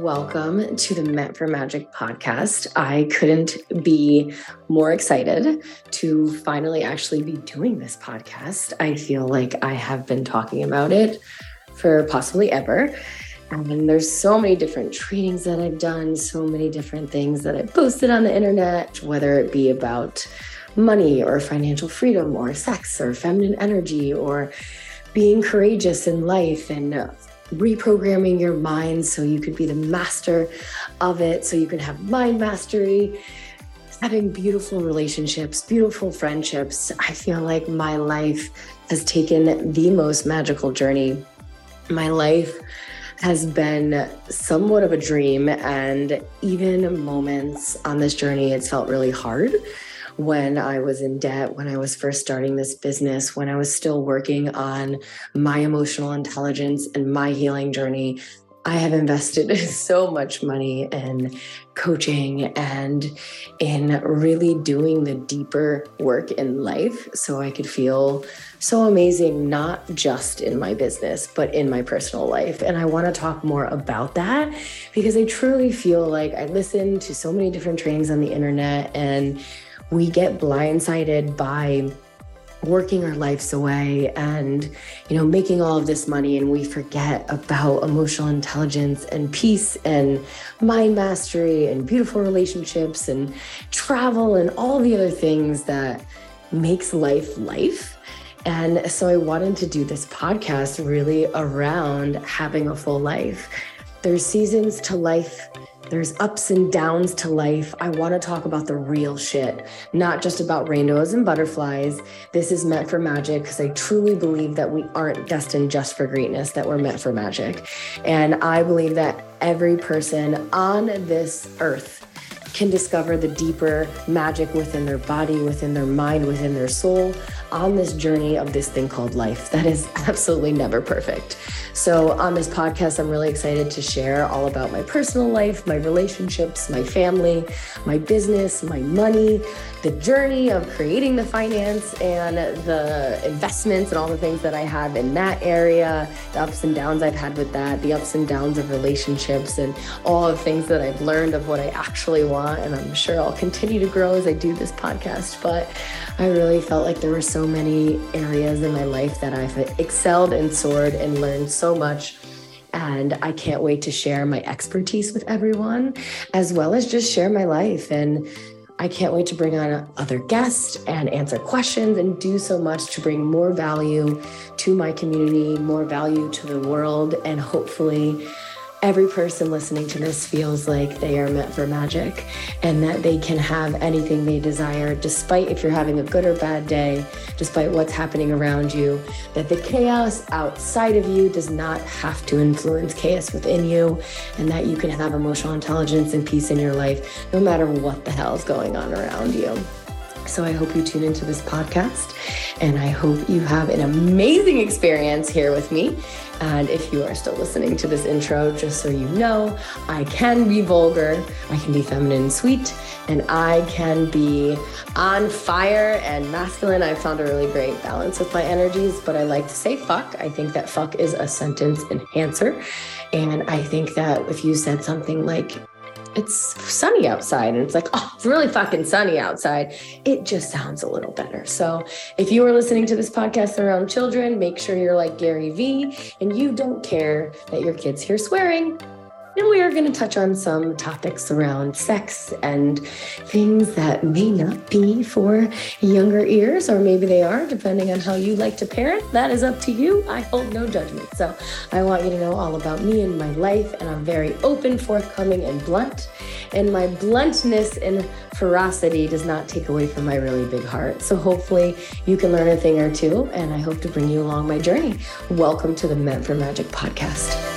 Welcome to the Meant for Magic podcast. I couldn't be more excited to finally actually be doing this podcast. I feel like I have been talking about it for possibly ever. And there's so many different trainings that I've done, so many different things that I've posted on the internet, whether it be about money or financial freedom or sex or feminine energy or being courageous in life and reprogramming your mind so you could be the master of it, so you can have mind mastery, having beautiful relationships, beautiful friendships. I feel like my life has taken the most magical journey. My life has been somewhat of a dream, and even moments on this journey, it's felt really hard when I was in debt, when I was first starting this business, when I was still working on my emotional intelligence and my healing journey. I have invested so much money in coaching and in really doing the deeper work in life so I could feel so amazing, not just in my business, but in my personal life. And I want to talk more about that because I truly feel like I listen to so many different trainings on the internet and we get blindsided by working our lives away and you know making all of this money and we forget about emotional intelligence and peace and mind mastery and beautiful relationships and travel and all the other things that makes life life. And so i wanted to do this podcast really around having a full life. There's seasons to life there's ups and downs to life. I want to talk about the real shit, not just about rainbows and butterflies. This is meant for magic because I truly believe that we aren't destined just for greatness, that we're meant for magic. And I believe that every person on this earth can discover the deeper magic within their body, within their mind, within their soul on this journey of this thing called life that is absolutely never perfect. So, on this podcast, I'm really excited to share all about my personal life, my relationships, my family, my business, my money, the journey of creating the finance and the investments and all the things that I have in that area, the ups and downs I've had with that, the ups and downs of relationships, and all the things that I've learned of what I actually want. And I'm sure I'll continue to grow as I do this podcast. But I really felt like there were so many areas in my life that I've excelled and soared and learned so much. And I can't wait to share my expertise with everyone, as well as just share my life. And I can't wait to bring on other guests and answer questions and do so much to bring more value to my community, more value to the world, and hopefully every person listening to this feels like they are meant for magic and that they can have anything they desire, despite if you're having a good or bad day, despite what's happening around you, that the chaos outside of you does not have to influence chaos within you, and that you can have emotional intelligence and peace in your life no matter what the hell is going on around you. So I hope you tune into this podcast and I hope you have an amazing experience here with me. And if you are still listening to this intro, just so you know, I can be vulgar, I can be feminine and sweet, and I can be on fire and masculine. I've found a really great balance with my energies, but I like to say fuck. I think that fuck is a sentence enhancer. And I think that if you said something like, it's sunny outside and it's like, oh, it's really fucking sunny outside. It just sounds a little better. So if you are listening to this podcast around children, make sure you're like Gary Vee and you don't care that your kids hear swearing and we are going to touch on some topics around sex and things that may not be for younger ears, or maybe they are, depending on how you like to parent. That is up to you. I hold no judgment. So I want you to know all about me and my life, and I'm very open, forthcoming, and blunt. And my bluntness and ferocity does not take away from my really big heart. So hopefully you can learn a thing or two, and I hope to bring you along my journey. Welcome to the Meant for Magic podcast.